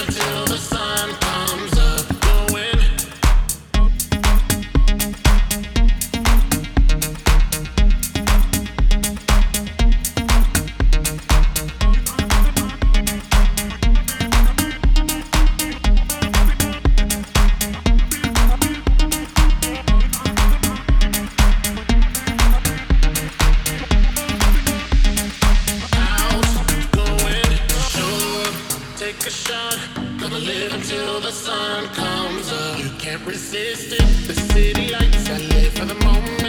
until the sun comes a shot. Gonna live until the sun comes up. You can't resist it. The city lights, I live for the moment.